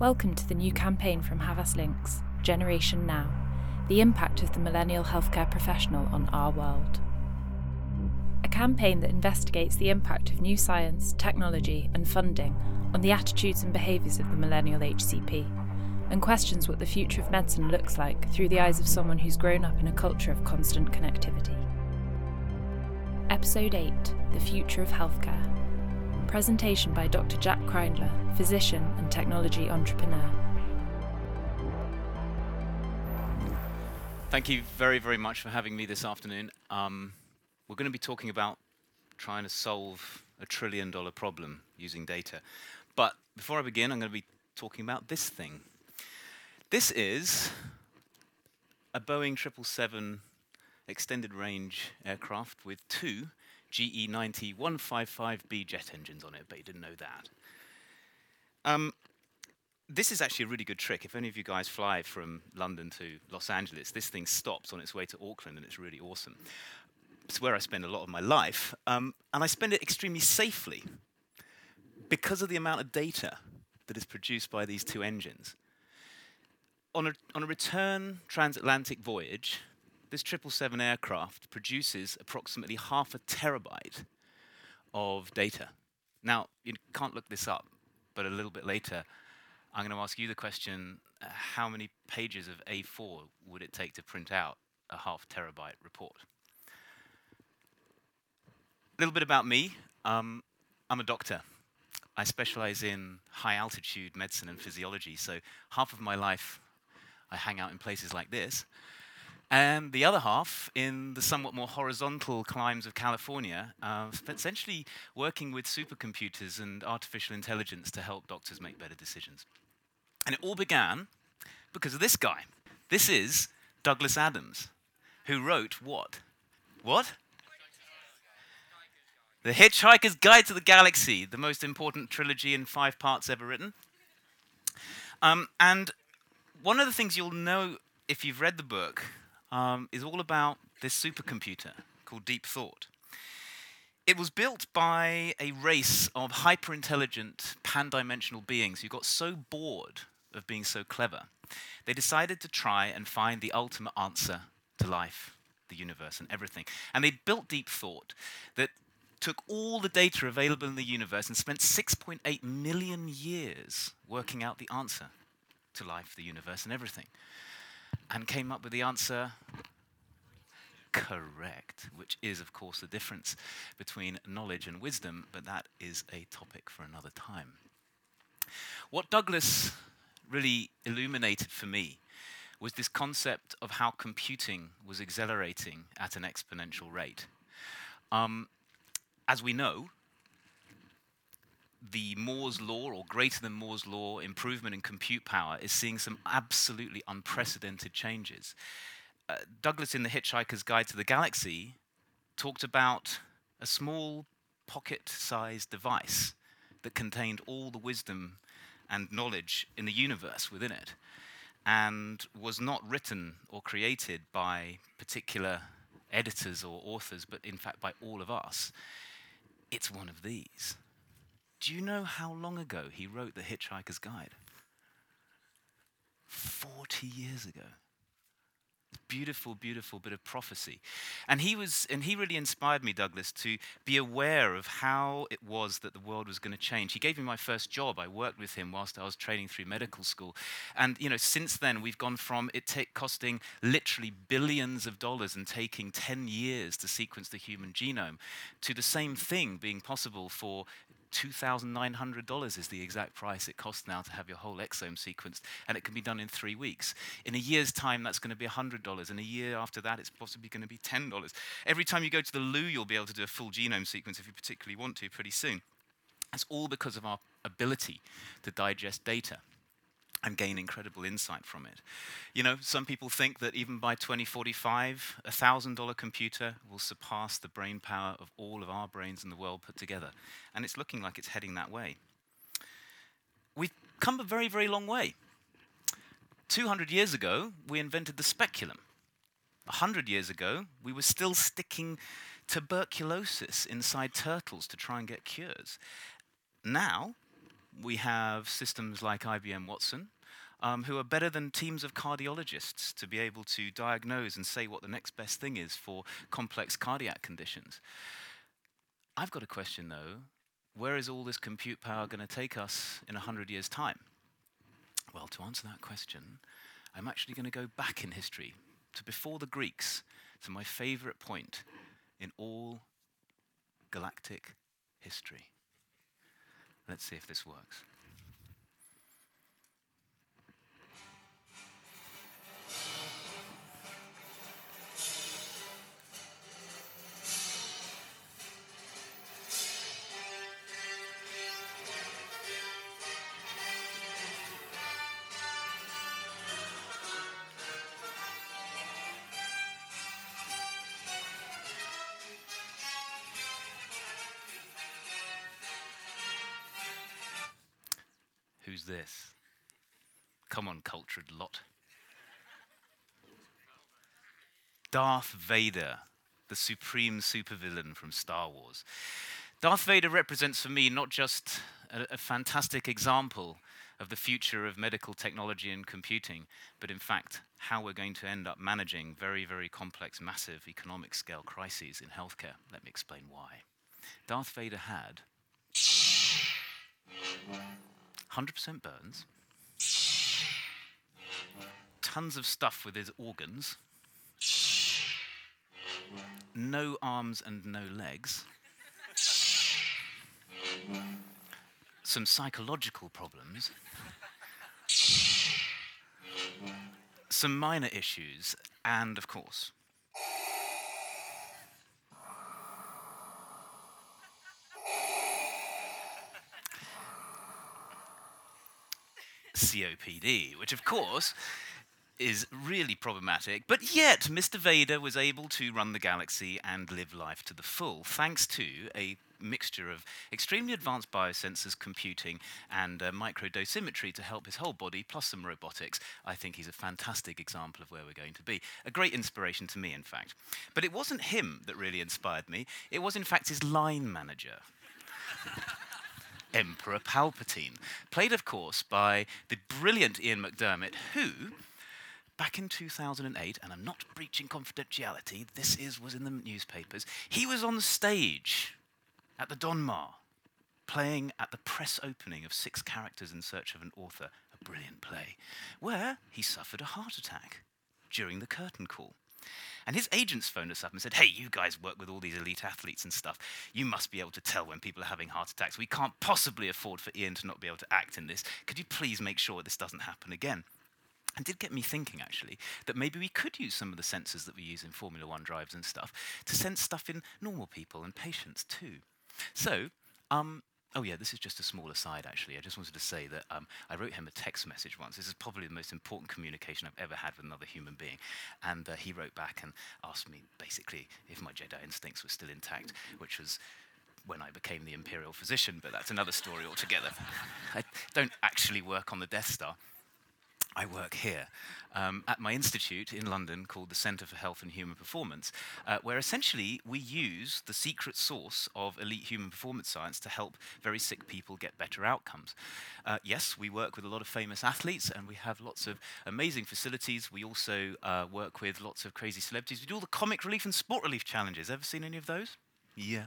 Welcome to the new campaign from Havas Lynx, Generation Now, the impact of the millennial healthcare professional on our world. A campaign that investigates the impact of new science, technology, and funding on the attitudes and behaviours of the millennial HCP, and questions what the future of medicine looks like through the eyes of someone who's grown up in a culture of constant connectivity. Episode 8 The Future of Healthcare. Presentation by Dr. Jack Kreindler, physician and technology entrepreneur. Thank you very, very much for having me this afternoon. Um, we're going to be talking about trying to solve a trillion dollar problem using data. But before I begin, I'm going to be talking about this thing. This is a Boeing 777 extended range aircraft with two GE90 155B jet engines on it, but he didn't know that. Um, this is actually a really good trick. If any of you guys fly from London to Los Angeles, this thing stops on its way to Auckland, and it's really awesome. It's where I spend a lot of my life, um, and I spend it extremely safely because of the amount of data that is produced by these two engines. On a, on a return transatlantic voyage, this 777 aircraft produces approximately half a terabyte of data. Now, you can't look this up, but a little bit later, I'm going to ask you the question uh, how many pages of A4 would it take to print out a half terabyte report? A little bit about me. Um, I'm a doctor. I specialize in high altitude medicine and physiology, so half of my life I hang out in places like this. And the other half in the somewhat more horizontal climes of California, uh, essentially working with supercomputers and artificial intelligence to help doctors make better decisions. And it all began because of this guy. This is Douglas Adams, who wrote what? What? The Hitchhiker's Guide to the Galaxy, the most important trilogy in five parts ever written. Um, and one of the things you'll know if you've read the book um, is all about this supercomputer called Deep Thought. It was built by a race of hyper intelligent, pan dimensional beings who got so bored of being so clever, they decided to try and find the ultimate answer to life, the universe, and everything. And they built Deep Thought that took all the data available in the universe and spent 6.8 million years working out the answer to life, the universe, and everything and came up with the answer correct, which is, of course, the difference between knowledge and wisdom, but that is a topic for another time. What Douglas really illuminated for me was this concept of how computing was accelerating at an exponential rate. Um, as we know, the Moore's law or greater than Moore's law improvement in compute power is seeing some absolutely unprecedented changes. Uh, Douglas in The Hitchhiker's Guide to the Galaxy talked about a small pocket sized device that contained all the wisdom and knowledge in the universe within it and was not written or created by particular editors or authors, but in fact by all of us. It's one of these. Do you know how long ago he wrote The Hitchhiker's Guide? 40 years ago. Beautiful, beautiful bit of prophecy. And he was and he really inspired me, Douglas, to be aware of how it was that the world was going to change. He gave me my first job. I worked with him whilst I was training through medical school. And you know, since then we've gone from it t- costing literally billions of dollars and taking 10 years to sequence the human genome to the same thing being possible for $2,900 is the exact price it costs now to have your whole exome sequenced, and it can be done in three weeks. In a year's time, that's going to be $100. In a year after that, it's possibly going to be $10. Every time you go to the loo, you'll be able to do a full genome sequence if you particularly want to pretty soon. That's all because of our ability to digest data and gain incredible insight from it. You know, some people think that even by 2045, a $1,000 computer will surpass the brain power of all of our brains in the world put together. And it's looking like it's heading that way. We've come a very, very long way. 200 years ago, we invented the speculum. 100 years ago, we were still sticking tuberculosis inside turtles to try and get cures. Now, we have systems like IBM Watson, um, who are better than teams of cardiologists to be able to diagnose and say what the next best thing is for complex cardiac conditions. I've got a question though. Where is all this compute power going to take us in 100 years' time? Well, to answer that question, I'm actually going to go back in history to before the Greeks, to my favorite point in all galactic history. Let's see if this works. Lot. Darth Vader, the supreme supervillain from Star Wars. Darth Vader represents for me not just a, a, fantastic example of the future of medical technology and computing, but in fact, how we're going to end up managing very, very complex, massive economic scale crises in healthcare. Let me explain why. Darth Vader had 100% burns, tons of stuff with his organs, no arms and no legs, some psychological problems, some minor issues, and of course, COPD, which of course is really problematic. But yet, Mr. Vader was able to run the galaxy and live life to the full, thanks to a mixture of extremely advanced biosensors, computing, and uh, microdosimetry to help his whole body, plus some robotics. I think he's a fantastic example of where we're going to be. A great inspiration to me, in fact. But it wasn't him that really inspired me, it was, in fact, his line manager. Emperor Palpatine, played, of course, by the brilliant Ian McDiarmid, who, back in 2008, and I'm not breaching confidentiality, this is was in the newspapers, he was on stage at the Donmar, playing at the press opening of Six Characters in Search of an Author, a brilliant play, where he suffered a heart attack during the curtain call. And his agents phoned us up and said, Hey, you guys work with all these elite athletes and stuff. You must be able to tell when people are having heart attacks. We can't possibly afford for Ian to not be able to act in this. Could you please make sure this doesn't happen again? And did get me thinking, actually, that maybe we could use some of the sensors that we use in Formula One drives and stuff to sense stuff in normal people and patients too. So, um, Oh, yeah, this is just a small aside, actually. I just wanted to say that um, I wrote him a text message once. This is probably the most important communication I've ever had with another human being. And uh, he wrote back and asked me, basically, if my Jedi instincts were still intact, which was when I became the Imperial physician, but that's another story altogether. I don't actually work on the Death Star. I work here um, at my institute in London called the Centre for Health and Human Performance, uh, where essentially we use the secret source of elite human performance science to help very sick people get better outcomes. Uh, yes, we work with a lot of famous athletes and we have lots of amazing facilities. We also uh, work with lots of crazy celebrities. We do all the comic relief and sport relief challenges. Ever seen any of those? Yeah.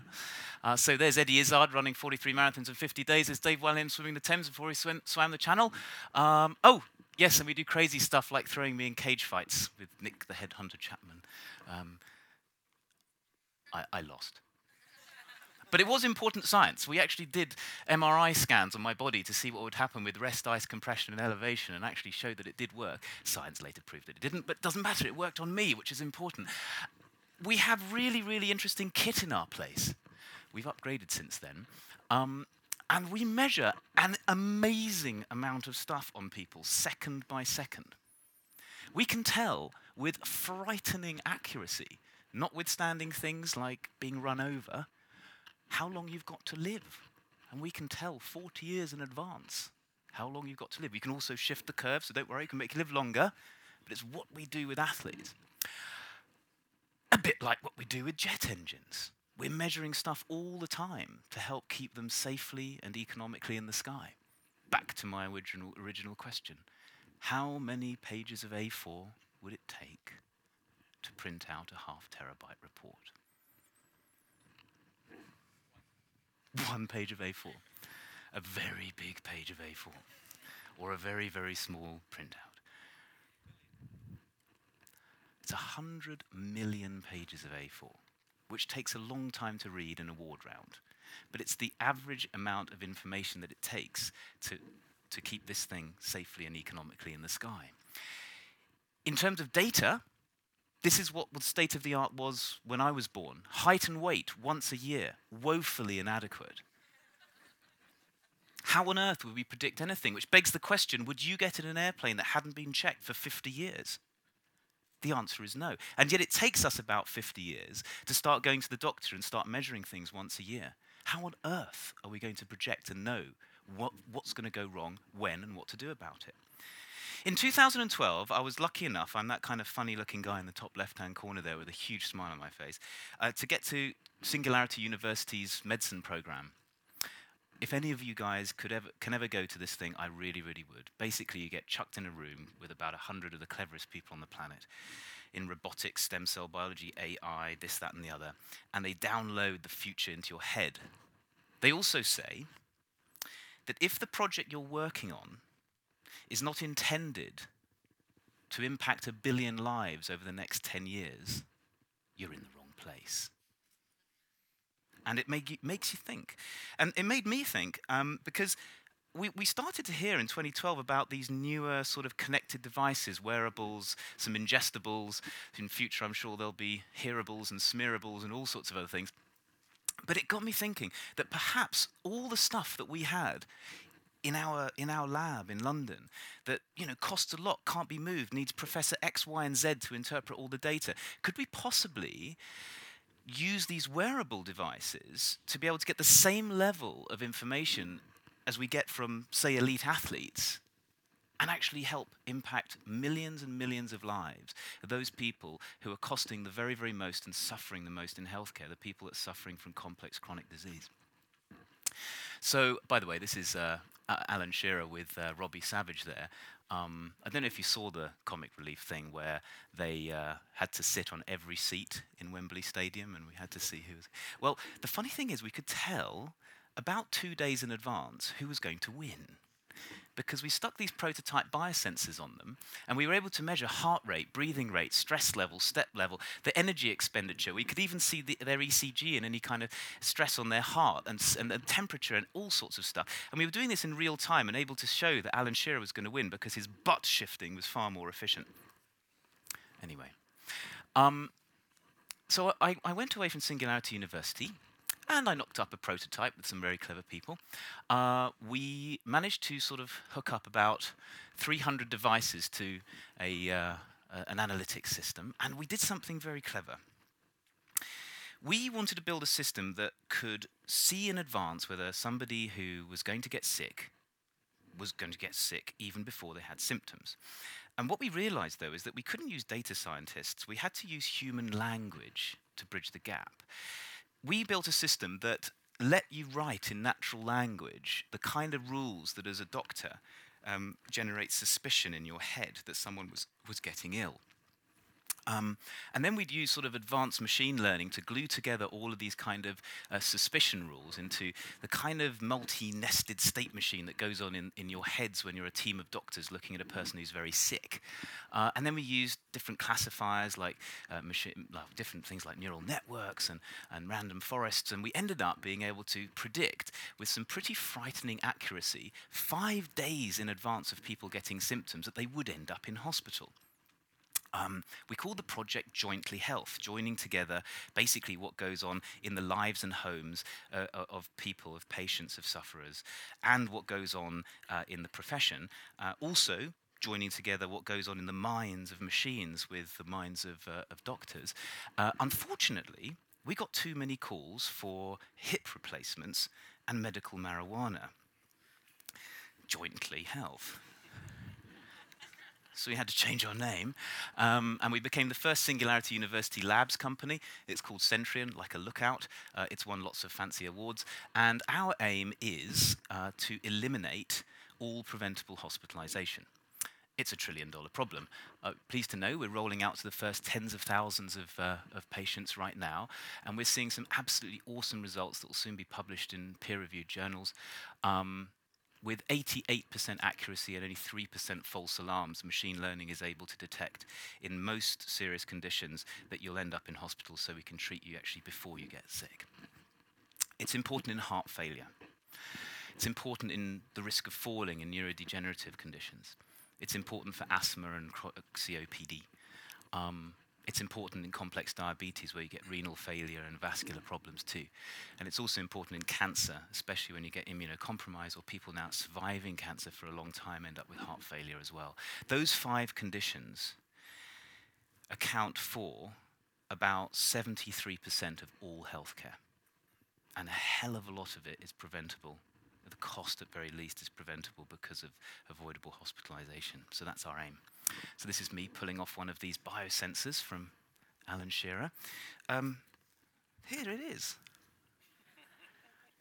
Uh, so there's Eddie Izzard running 43 marathons in 50 days. There's Dave Walliams swimming the Thames before he swim, swam the Channel. Um, oh, Yes, and we do crazy stuff like throwing me in cage fights with Nick the Headhunter Chapman. Um, I, I lost. But it was important science. We actually did MRI scans on my body to see what would happen with rest, ice, compression, and elevation, and actually showed that it did work. Science later proved that it didn't, but it doesn't matter. It worked on me, which is important. We have really, really interesting kit in our place. We've upgraded since then. Um, and we measure an amazing amount of stuff on people, second by second. We can tell with frightening accuracy, notwithstanding things like being run over, how long you've got to live. And we can tell 40 years in advance how long you've got to live. We can also shift the curve, so don't worry, we can make you live longer. But it's what we do with athletes. A bit like what we do with jet engines. We're measuring stuff all the time to help keep them safely and economically in the sky. back to my original, original question. How many pages of A4 would it take to print out a half terabyte report? One page of A4. A very big page of A4. Or a very, very small printout. It's 100 million pages of A4, which takes a long time to read in a ward round. But it's the average amount of information that it takes to, to keep this thing safely and economically in the sky. In terms of data, this is what the state of the art was when I was born. Height and weight once a year, woefully inadequate. How on earth would we predict anything? Which begs the question would you get in an airplane that hadn't been checked for 50 years? The answer is no. And yet it takes us about 50 years to start going to the doctor and start measuring things once a year. How on earth are we going to project and know what, what's going to go wrong, when, and what to do about it? In 2012, I was lucky enough, I'm that kind of funny looking guy in the top left hand corner there with a huge smile on my face, uh, to get to Singularity University's medicine program. If any of you guys could ever, can ever go to this thing, I really, really would. Basically, you get chucked in a room with about 100 of the cleverest people on the planet in robotics, stem cell biology, AI, this, that, and the other, and they download the future into your head. They also say that if the project you're working on is not intended to impact a billion lives over the next 10 years, you're in the wrong place. And it make you, makes you think. And it made me think um, because we, we started to hear in 2012 about these newer sort of connected devices, wearables, some ingestibles. In future, I'm sure there'll be hearables and smearables and all sorts of other things. But it got me thinking that perhaps all the stuff that we had in our in our lab in London that you know costs a lot, can't be moved, needs Professor X, Y, and Z to interpret all the data. Could we possibly use these wearable devices to be able to get the same level of information as we get from, say, elite athletes, and actually help impact millions and millions of lives of those people who are costing the very, very most and suffering the most in healthcare, the people that are suffering from complex chronic disease. So, by the way, this is uh, Alan Shearer with uh, Robbie Savage there. Um, I don't know if you saw the comic relief thing where they uh, had to sit on every seat in Wembley Stadium and we had to see who was. Well, the funny thing is, we could tell about two days in advance who was going to win because we stuck these prototype biosensors on them and we were able to measure heart rate, breathing rate, stress level, step level, the energy expenditure. We could even see the, their ECG and any kind of stress on their heart and, and the temperature and all sorts of stuff. And we were doing this in real time and able to show that Alan Shearer was going to win because his butt shifting was far more efficient. Anyway. Um, so I, I went away from Singularity University and I knocked up a prototype with some very clever people. Uh, we managed to sort of hook up about 300 devices to a, uh, an analytics system, and we did something very clever. We wanted to build a system that could see in advance whether somebody who was going to get sick was going to get sick even before they had symptoms. And what we realized, though, is that we couldn't use data scientists. We had to use human language to bridge the gap we built a system that let you write in natural language the kind of rules that, as a doctor, um, generate suspicion in your head that someone was, was getting ill. Um, and then we'd use sort of advanced machine learning to glue together all of these kind of uh, suspicion rules into the kind of multi-nested state machine that goes on in, in your heads when you're a team of doctors looking at a person who's very sick. Uh, and then we used different classifiers like uh, machine, different things like neural networks and, and random forests. And we ended up being able to predict with some pretty frightening accuracy five days in advance of people getting symptoms that they would end up in hospital. Um, we call the project Jointly Health, joining together basically what goes on in the lives and homes uh, of people, of patients, of sufferers, and what goes on uh, in the profession. Uh, also, joining together what goes on in the minds of machines with the minds of, uh, of doctors. Uh, unfortunately, we got too many calls for hip replacements and medical marijuana. Jointly Health so we had to change our name. Um, and we became the first Singularity University Labs company. It's called Sentrian, like a lookout. Uh, it's won lots of fancy awards. And our aim is uh, to eliminate all preventable hospitalization. It's a trillion dollar problem. Uh, pleased to know we're rolling out to the first tens of thousands of, uh, of patients right now, and we're seeing some absolutely awesome results that will soon be published in peer reviewed journals. Um, with 88% accuracy and only 3% false alarms, machine learning is able to detect in most serious conditions that you'll end up in hospital so we can treat you actually before you get sick. It's important in heart failure. It's important in the risk of falling in neurodegenerative conditions. It's important for asthma and COPD. Um, it's important in complex diabetes where you get renal failure and vascular problems too. And it's also important in cancer, especially when you get immunocompromised or people now surviving cancer for a long time end up with heart failure as well. Those five conditions account for about 73% of all healthcare. And a hell of a lot of it is preventable. The cost, at very least, is preventable because of avoidable hospitalization. So that's our aim. So this is me pulling off one of these biosensors from Alan Shearer. Um, here it is.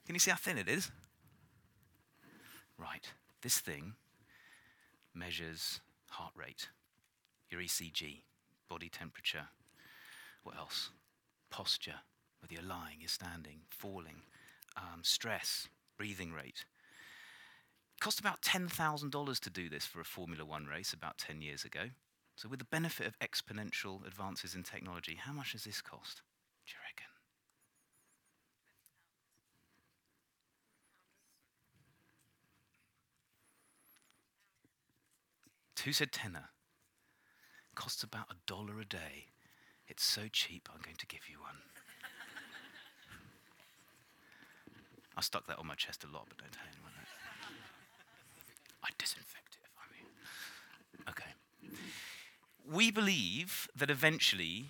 Can you see how thin it is? Right. This thing measures heart rate, your ECG, body temperature. What else? Posture, whether you're lying, you're standing, falling, um, stress, breathing rate, cost about $10,000 to do this for a Formula One race about 10 years ago. So, with the benefit of exponential advances in technology, how much does this cost? Do you reckon? Who said tenner? Costs about a dollar a day. It's so cheap, I'm going to give you one. I stuck that on my chest a lot, but don't tell anyone that. I disinfect it if I mean. Okay. We believe that eventually,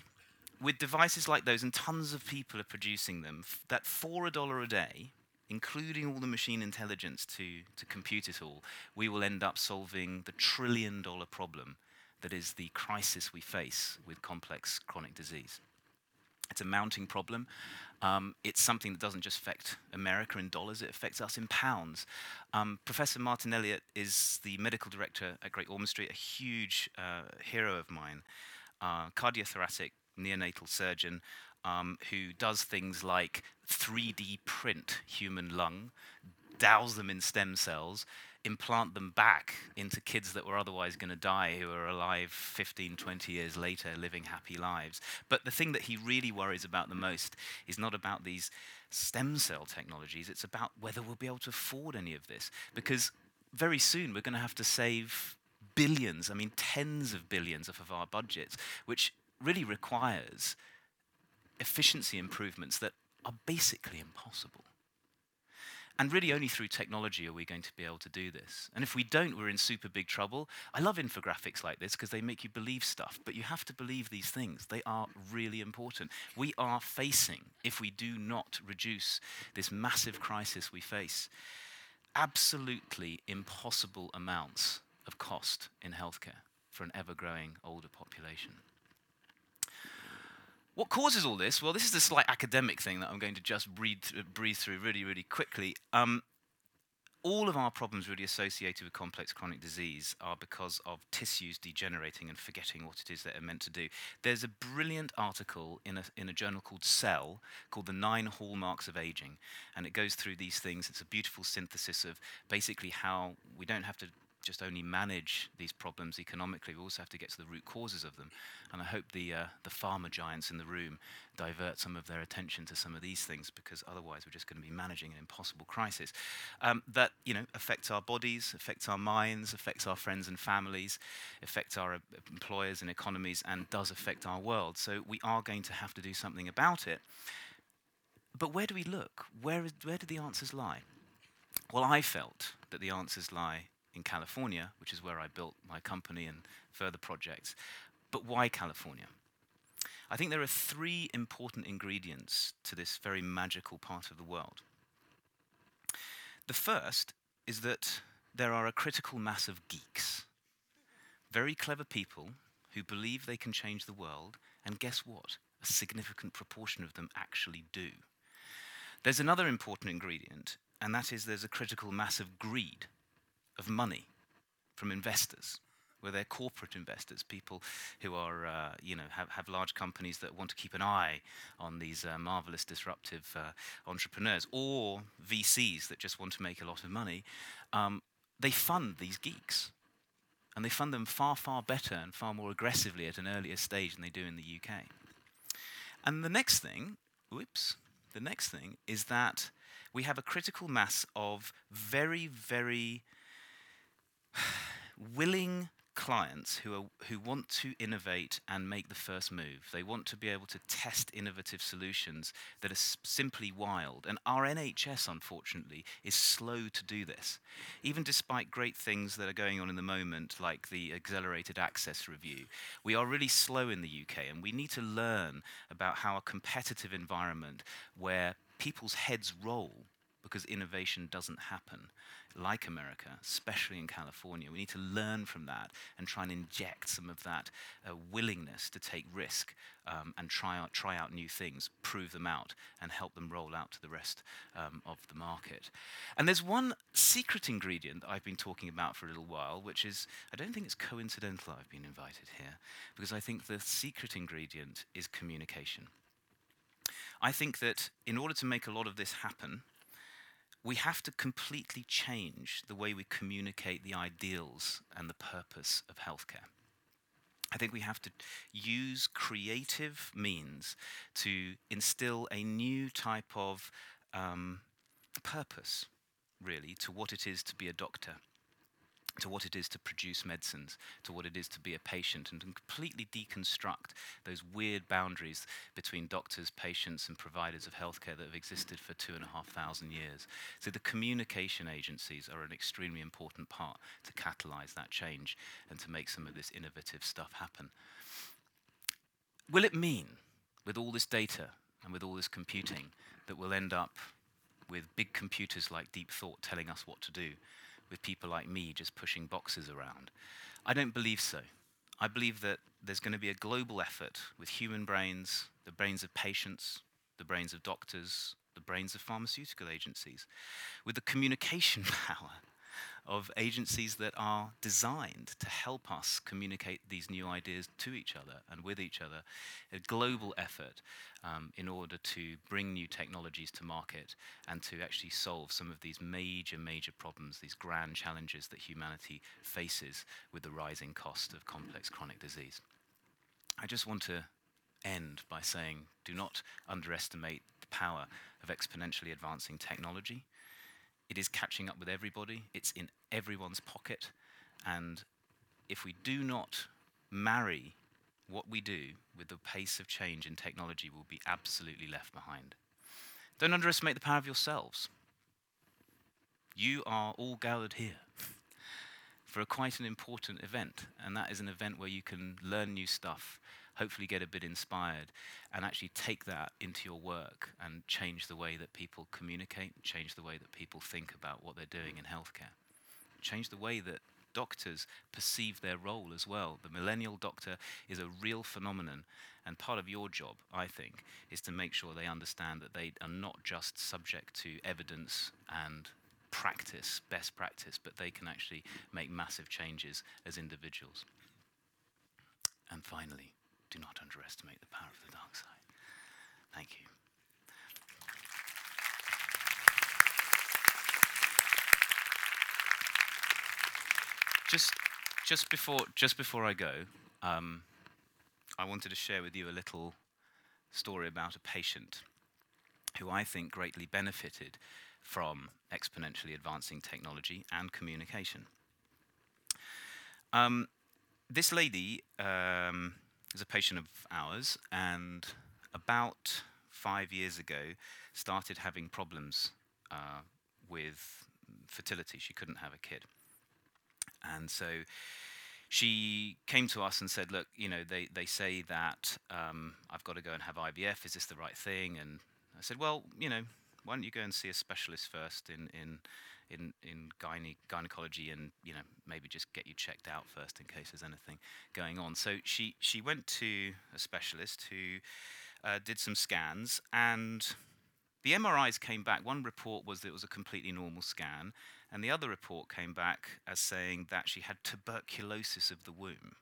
with devices like those, and tons of people are producing them, f- that for a dollar a day, including all the machine intelligence to, to compute it all, we will end up solving the trillion dollar problem that is the crisis we face with complex chronic disease. It's a mounting problem. Um, it's something that doesn't just affect America in dollars, it affects us in pounds. Um, Professor Martin Elliott is the medical director at Great Ormond Street, a huge uh, hero of mine, uh, cardiothoracic neonatal surgeon um, who does things like 3D print human lung, douse them in stem cells, implant them back into kids that were otherwise going to die who are alive 15, 20 years later, living happy lives. But the thing that he really worries about the most is not about these stem cell technologies, it's about whether we'll be able to afford any of this. Because very soon we're going to have to save billions, I mean, tens of billions of our budgets, which really requires efficiency improvements that are basically impossible. And really, only through technology are we going to be able to do this. And if we don't, we're in super big trouble. I love infographics like this because they make you believe stuff, but you have to believe these things. They are really important. We are facing, if we do not reduce this massive crisis we face, absolutely impossible amounts of cost in healthcare for an ever growing older population. What causes all this? Well, this is a slight academic thing that I'm going to just read, breathe through really, really quickly. Um, all of our problems really associated with complex chronic disease are because of tissues degenerating and forgetting what it is that they're meant to do. There's a brilliant article in a, in a journal called Cell called The Nine Hallmarks of Aging, and it goes through these things. It's a beautiful synthesis of basically how we don't have to just only manage these problems economically. We also have to get to the root causes of them. And I hope the, uh, the pharma giants in the room divert some of their attention to some of these things because otherwise we're just going to be managing an impossible crisis um, that you know, affects our bodies, affects our minds, affects our friends and families, affects our uh, employers and economies, and does affect our world. So we are going to have to do something about it. But where do we look? Where, is, where do the answers lie? Well, I felt that the answers lie in California, which is where I built my company and further projects. But why California? I think there are three important ingredients to this very magical part of the world. The first is that there are a critical mass of geeks, very clever people who believe they can change the world, and guess what? A significant proportion of them actually do. There's another important ingredient, and that is there's a critical mass of greed of money from investors where they're corporate investors, people who are, uh, you know, have, have large companies that want to keep an eye on these uh, marvelous disruptive uh, entrepreneurs, or VCs that just want to make a lot of money, um, they fund these geeks. And they fund them far, far better and far more aggressively at an earlier stage than they do in the UK. And the next thing, whoops, the next thing is that we have a critical mass of very, very willing clients who, are, who want to innovate and make the first move. They want to be able to test innovative solutions that are s- simply wild. And our NHS, unfortunately, is slow to do this. Even despite great things that are going on in the moment, like the Accelerated Access Review, we are really slow in the UK, and we need to learn about how a competitive environment where people's heads roll because innovation doesn't happen like America, especially in California. We need to learn from that and try and inject some of that uh, willingness to take risk um, and try out, try out new things, prove them out, and help them roll out to the rest um, of the market. And there's one secret ingredient that I've been talking about for a little while, which is I don't think it's coincidental I've been invited here, because I think the secret ingredient is communication. I think that in order to make a lot of this happen, we have to completely change the way we communicate the ideals and the purpose of healthcare. I think we have to use creative means to instill a new type of um, purpose, really, to what it is to be a doctor to what it is to produce medicines, to what it is to be a patient, and completely deconstruct those weird boundaries between doctors, patients, and providers of healthcare that have existed for two and a half thousand years. So the communication agencies are an extremely important part to catalyze that change and to make some of this innovative stuff happen. Will it mean, with all this data and with all this computing, that we'll end up with big computers like Deep Thought telling us what to do? With people like me just pushing boxes around. I don't believe so. I believe that there's going to be a global effort with human brains, the brains of patients, the brains of doctors, the brains of pharmaceutical agencies, with the communication power of agencies that are designed to help us communicate these new ideas to each other and with each other, a global effort um, in order to bring new technologies to market and to actually solve some of these major, major problems, these grand challenges that humanity faces with the rising cost of complex chronic disease. I just want to end by saying do not underestimate the power of exponentially advancing technology. It is catching up with everybody, it's in everyone's pocket. And if we do not marry what we do with the pace of change in technology, we'll be absolutely left behind. Don't underestimate the power of yourselves. You are all gathered here for a quite an important event, and that is an event where you can learn new stuff, hopefully get a bit inspired, and actually take that into your work and change the way that people communicate, change the way that people think about what they're doing in healthcare, change the way that doctors perceive their role as well. The millennial doctor is a real phenomenon, and part of your job, I think, is to make sure they understand that they are not just subject to evidence and practice, best practice, but they can actually make massive changes as individuals. And finally, do not underestimate the power of the dark side. Thank you. Just, just before, just before I go, um, I wanted to share with you a little story about a patient who I think greatly benefited from exponentially advancing technology and communication. Um, this lady um, is a patient of ours, and about five years ago, started having problems uh, with fertility. She couldn't have a kid. And so she came to us and said, Look, you know, they, they say that um, I've got to go and have IVF. Is this the right thing? And I said, Well, you know, why don't you go and see a specialist first in, in, in, in gyne- gynecology and, you know, maybe just get you checked out first in case there's anything going on. So she, she went to a specialist who uh, did some scans and the MRIs came back. One report was that it was a completely normal scan, And the other report came back as saying that she had tuberculosis of the womb,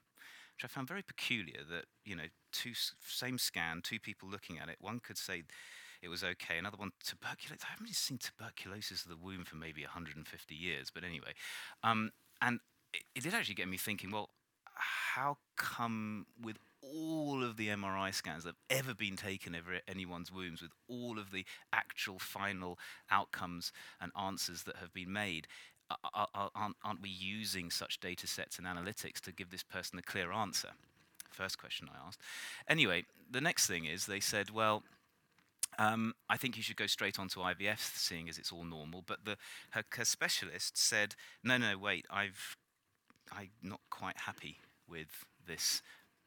which I found very peculiar that, you know, two, same scan, two people looking at it, one could say it was okay, another one, tuberculosis. I haven't seen tuberculosis of the womb for maybe 150 years, but anyway. Um, and it, it did actually get me thinking, well, how come with all of the MRI scans that have ever been taken over anyone's wombs, with all of the actual final outcomes and answers that have been made, aren't, aren't we using such data sets and analytics to give this person a clear answer? First question I asked. Anyway, the next thing is they said, well, um, I think you should go straight on to IVF, seeing as it's all normal. But the, her, her specialist said, no, no, wait, I've, I'm not quite happy with this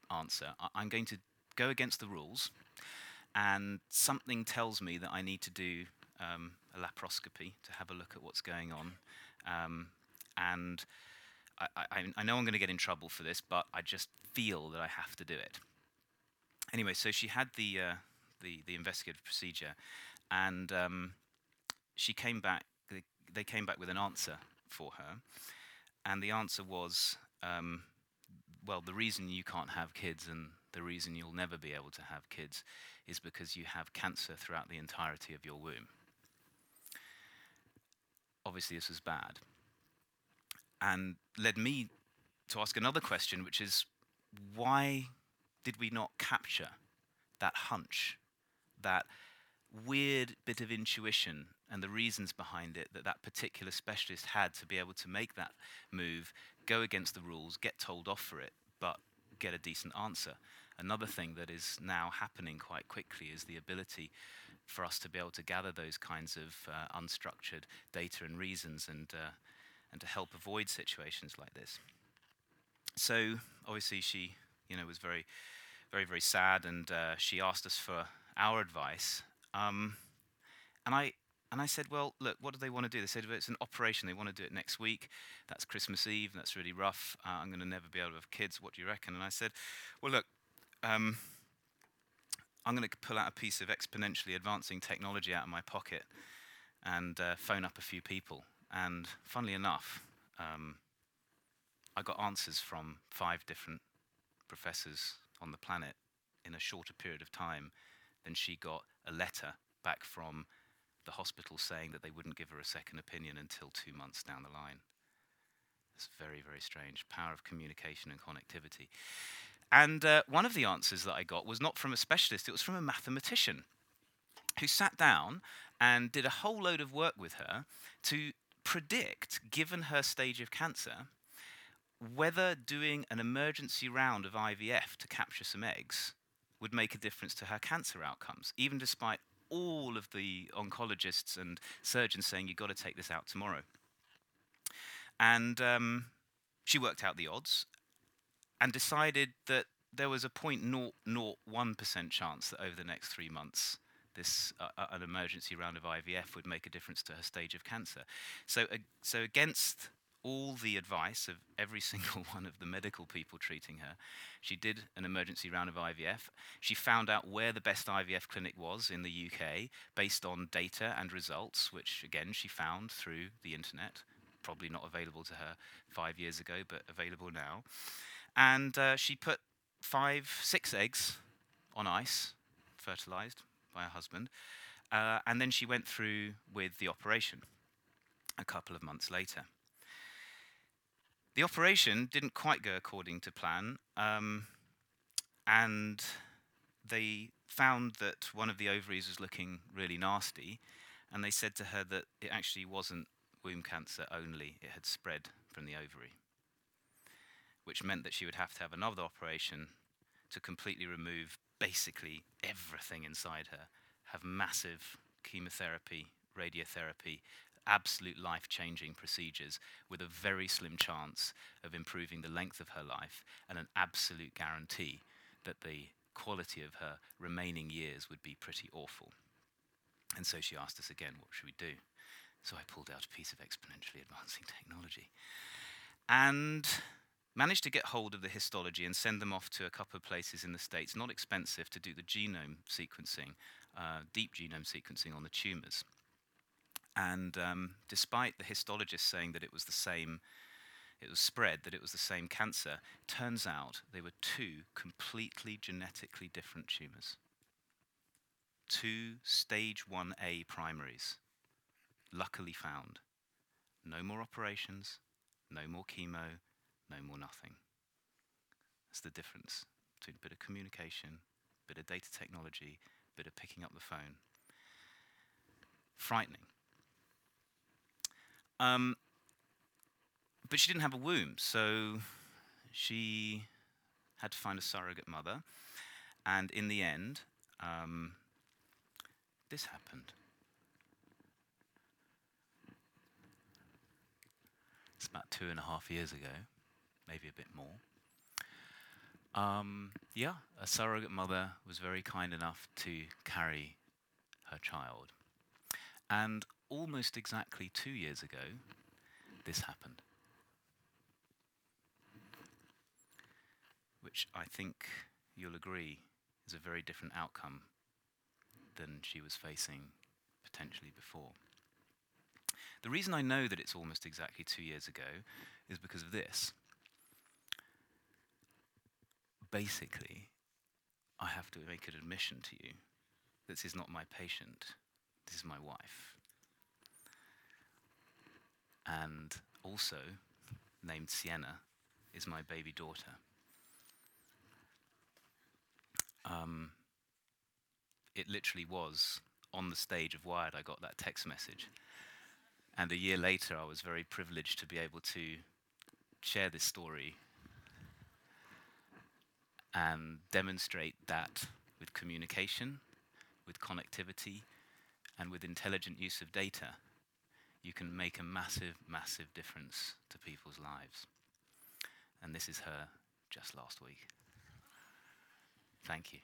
answer. I- am going to go against the rules, and something tells me that I need to do um, a laparoscopy to have a look at what's going on. Um, and I, I, I, know I'm going to get in trouble for this, but I just feel that I have to do it. Anyway, so she had the uh, the, the investigative procedure, and um, she came back. They, came back with an answer for her, and the answer was um, well, the reason you can't have kids and the reason you'll never be able to have kids is because you have cancer throughout the entirety of your womb. Obviously, this was bad. And led me to ask another question, which is why did we not capture that hunch, that weird bit of intuition and the reasons behind it that that particular specialist had to be able to make that move go against the rules, get told off for it, but get a decent answer. Another thing that is now happening quite quickly is the ability for us to be able to gather those kinds of uh, unstructured data and reasons and, uh, and to help avoid situations like this. So obviously she you know, was very, very, very sad and uh, she asked us for our advice. Um, and I, and I said, well, look, what do they want to do? They said, well, it's an operation. They want to do it next week. That's Christmas Eve, and that's really rough. Uh, I'm going to never be able to have kids. What do you reckon? And I said, well, look, um, I'm going to pull out a piece of exponentially advancing technology out of my pocket and uh, phone up a few people. And funnily enough, um, I got answers from five different professors on the planet in a shorter period of time than she got a letter back from the hospital saying that they wouldn't give her a second opinion until two months down the line. It's very, very strange. Power of communication and connectivity. And uh, one of the answers that I got was not from a specialist, it was from a mathematician who sat down and did a whole load of work with her to predict, given her stage of cancer, whether doing an emergency round of IVF to capture some eggs would make a difference to her cancer outcomes, even despite all of the oncologists and surgeons saying, you've got to take this out tomorrow. And um, she worked out the odds and decided that there was a 0.001% chance that over the next three months, this uh, uh an emergency round of IVF would make a difference to her stage of cancer. So, uh, so against all the advice of every single one of the medical people treating her. She did an emergency round of IVF. She found out where the best IVF clinic was in the UK based on data and results, which again she found through the internet, probably not available to her five years ago, but available now. And uh, she put five, six eggs on ice, fertilized by her husband. Uh, and then she went through with the operation a couple of months later. The operation didn't quite go according to plan, um, and they found that one of the ovaries was looking really nasty, and they said to her that it actually wasn't womb cancer only, it had spread from the ovary, which meant that she would have to have another operation to completely remove basically everything inside her, have massive chemotherapy, radiotherapy, absolute life changing procedures with a very slim chance of improving the length of her life and an absolute guarantee that the quality of her remaining years would be pretty awful. And so she asked us again, what should we do? So I pulled out a piece of exponentially advancing technology and managed to get hold of the histology and send them off to a couple of places in the States, not expensive, to do the genome sequencing, uh, deep genome sequencing on the tumours. And um, despite the histologist saying that it was the same, it was spread, that it was the same cancer, turns out they were two completely genetically different tumours. Two stage 1A primaries, luckily found. No more operations, no more chemo, no more nothing. That's the difference between a bit of communication, a bit of data technology, a bit of picking up the phone. Frightening. Um, but she didn't have a womb, so she had to find a surrogate mother. And in the end, um, this happened. It's about two and a half years ago, maybe a bit more. Um, yeah, a surrogate mother was very kind enough to carry her child. And almost exactly two years ago, this happened. Which I think you'll agree is a very different outcome than she was facing potentially before. The reason I know that it's almost exactly two years ago is because of this. Basically, I have to make an admission to you this is not my patient, this is my wife. And also, named Sienna, is my baby daughter. Um, it literally was on the stage of Wired I got that text message. And a year later, I was very privileged to be able to share this story and demonstrate that with communication, with connectivity, and with intelligent use of data, you can make a massive, massive difference to people's lives. And this is her just last week. Thank you.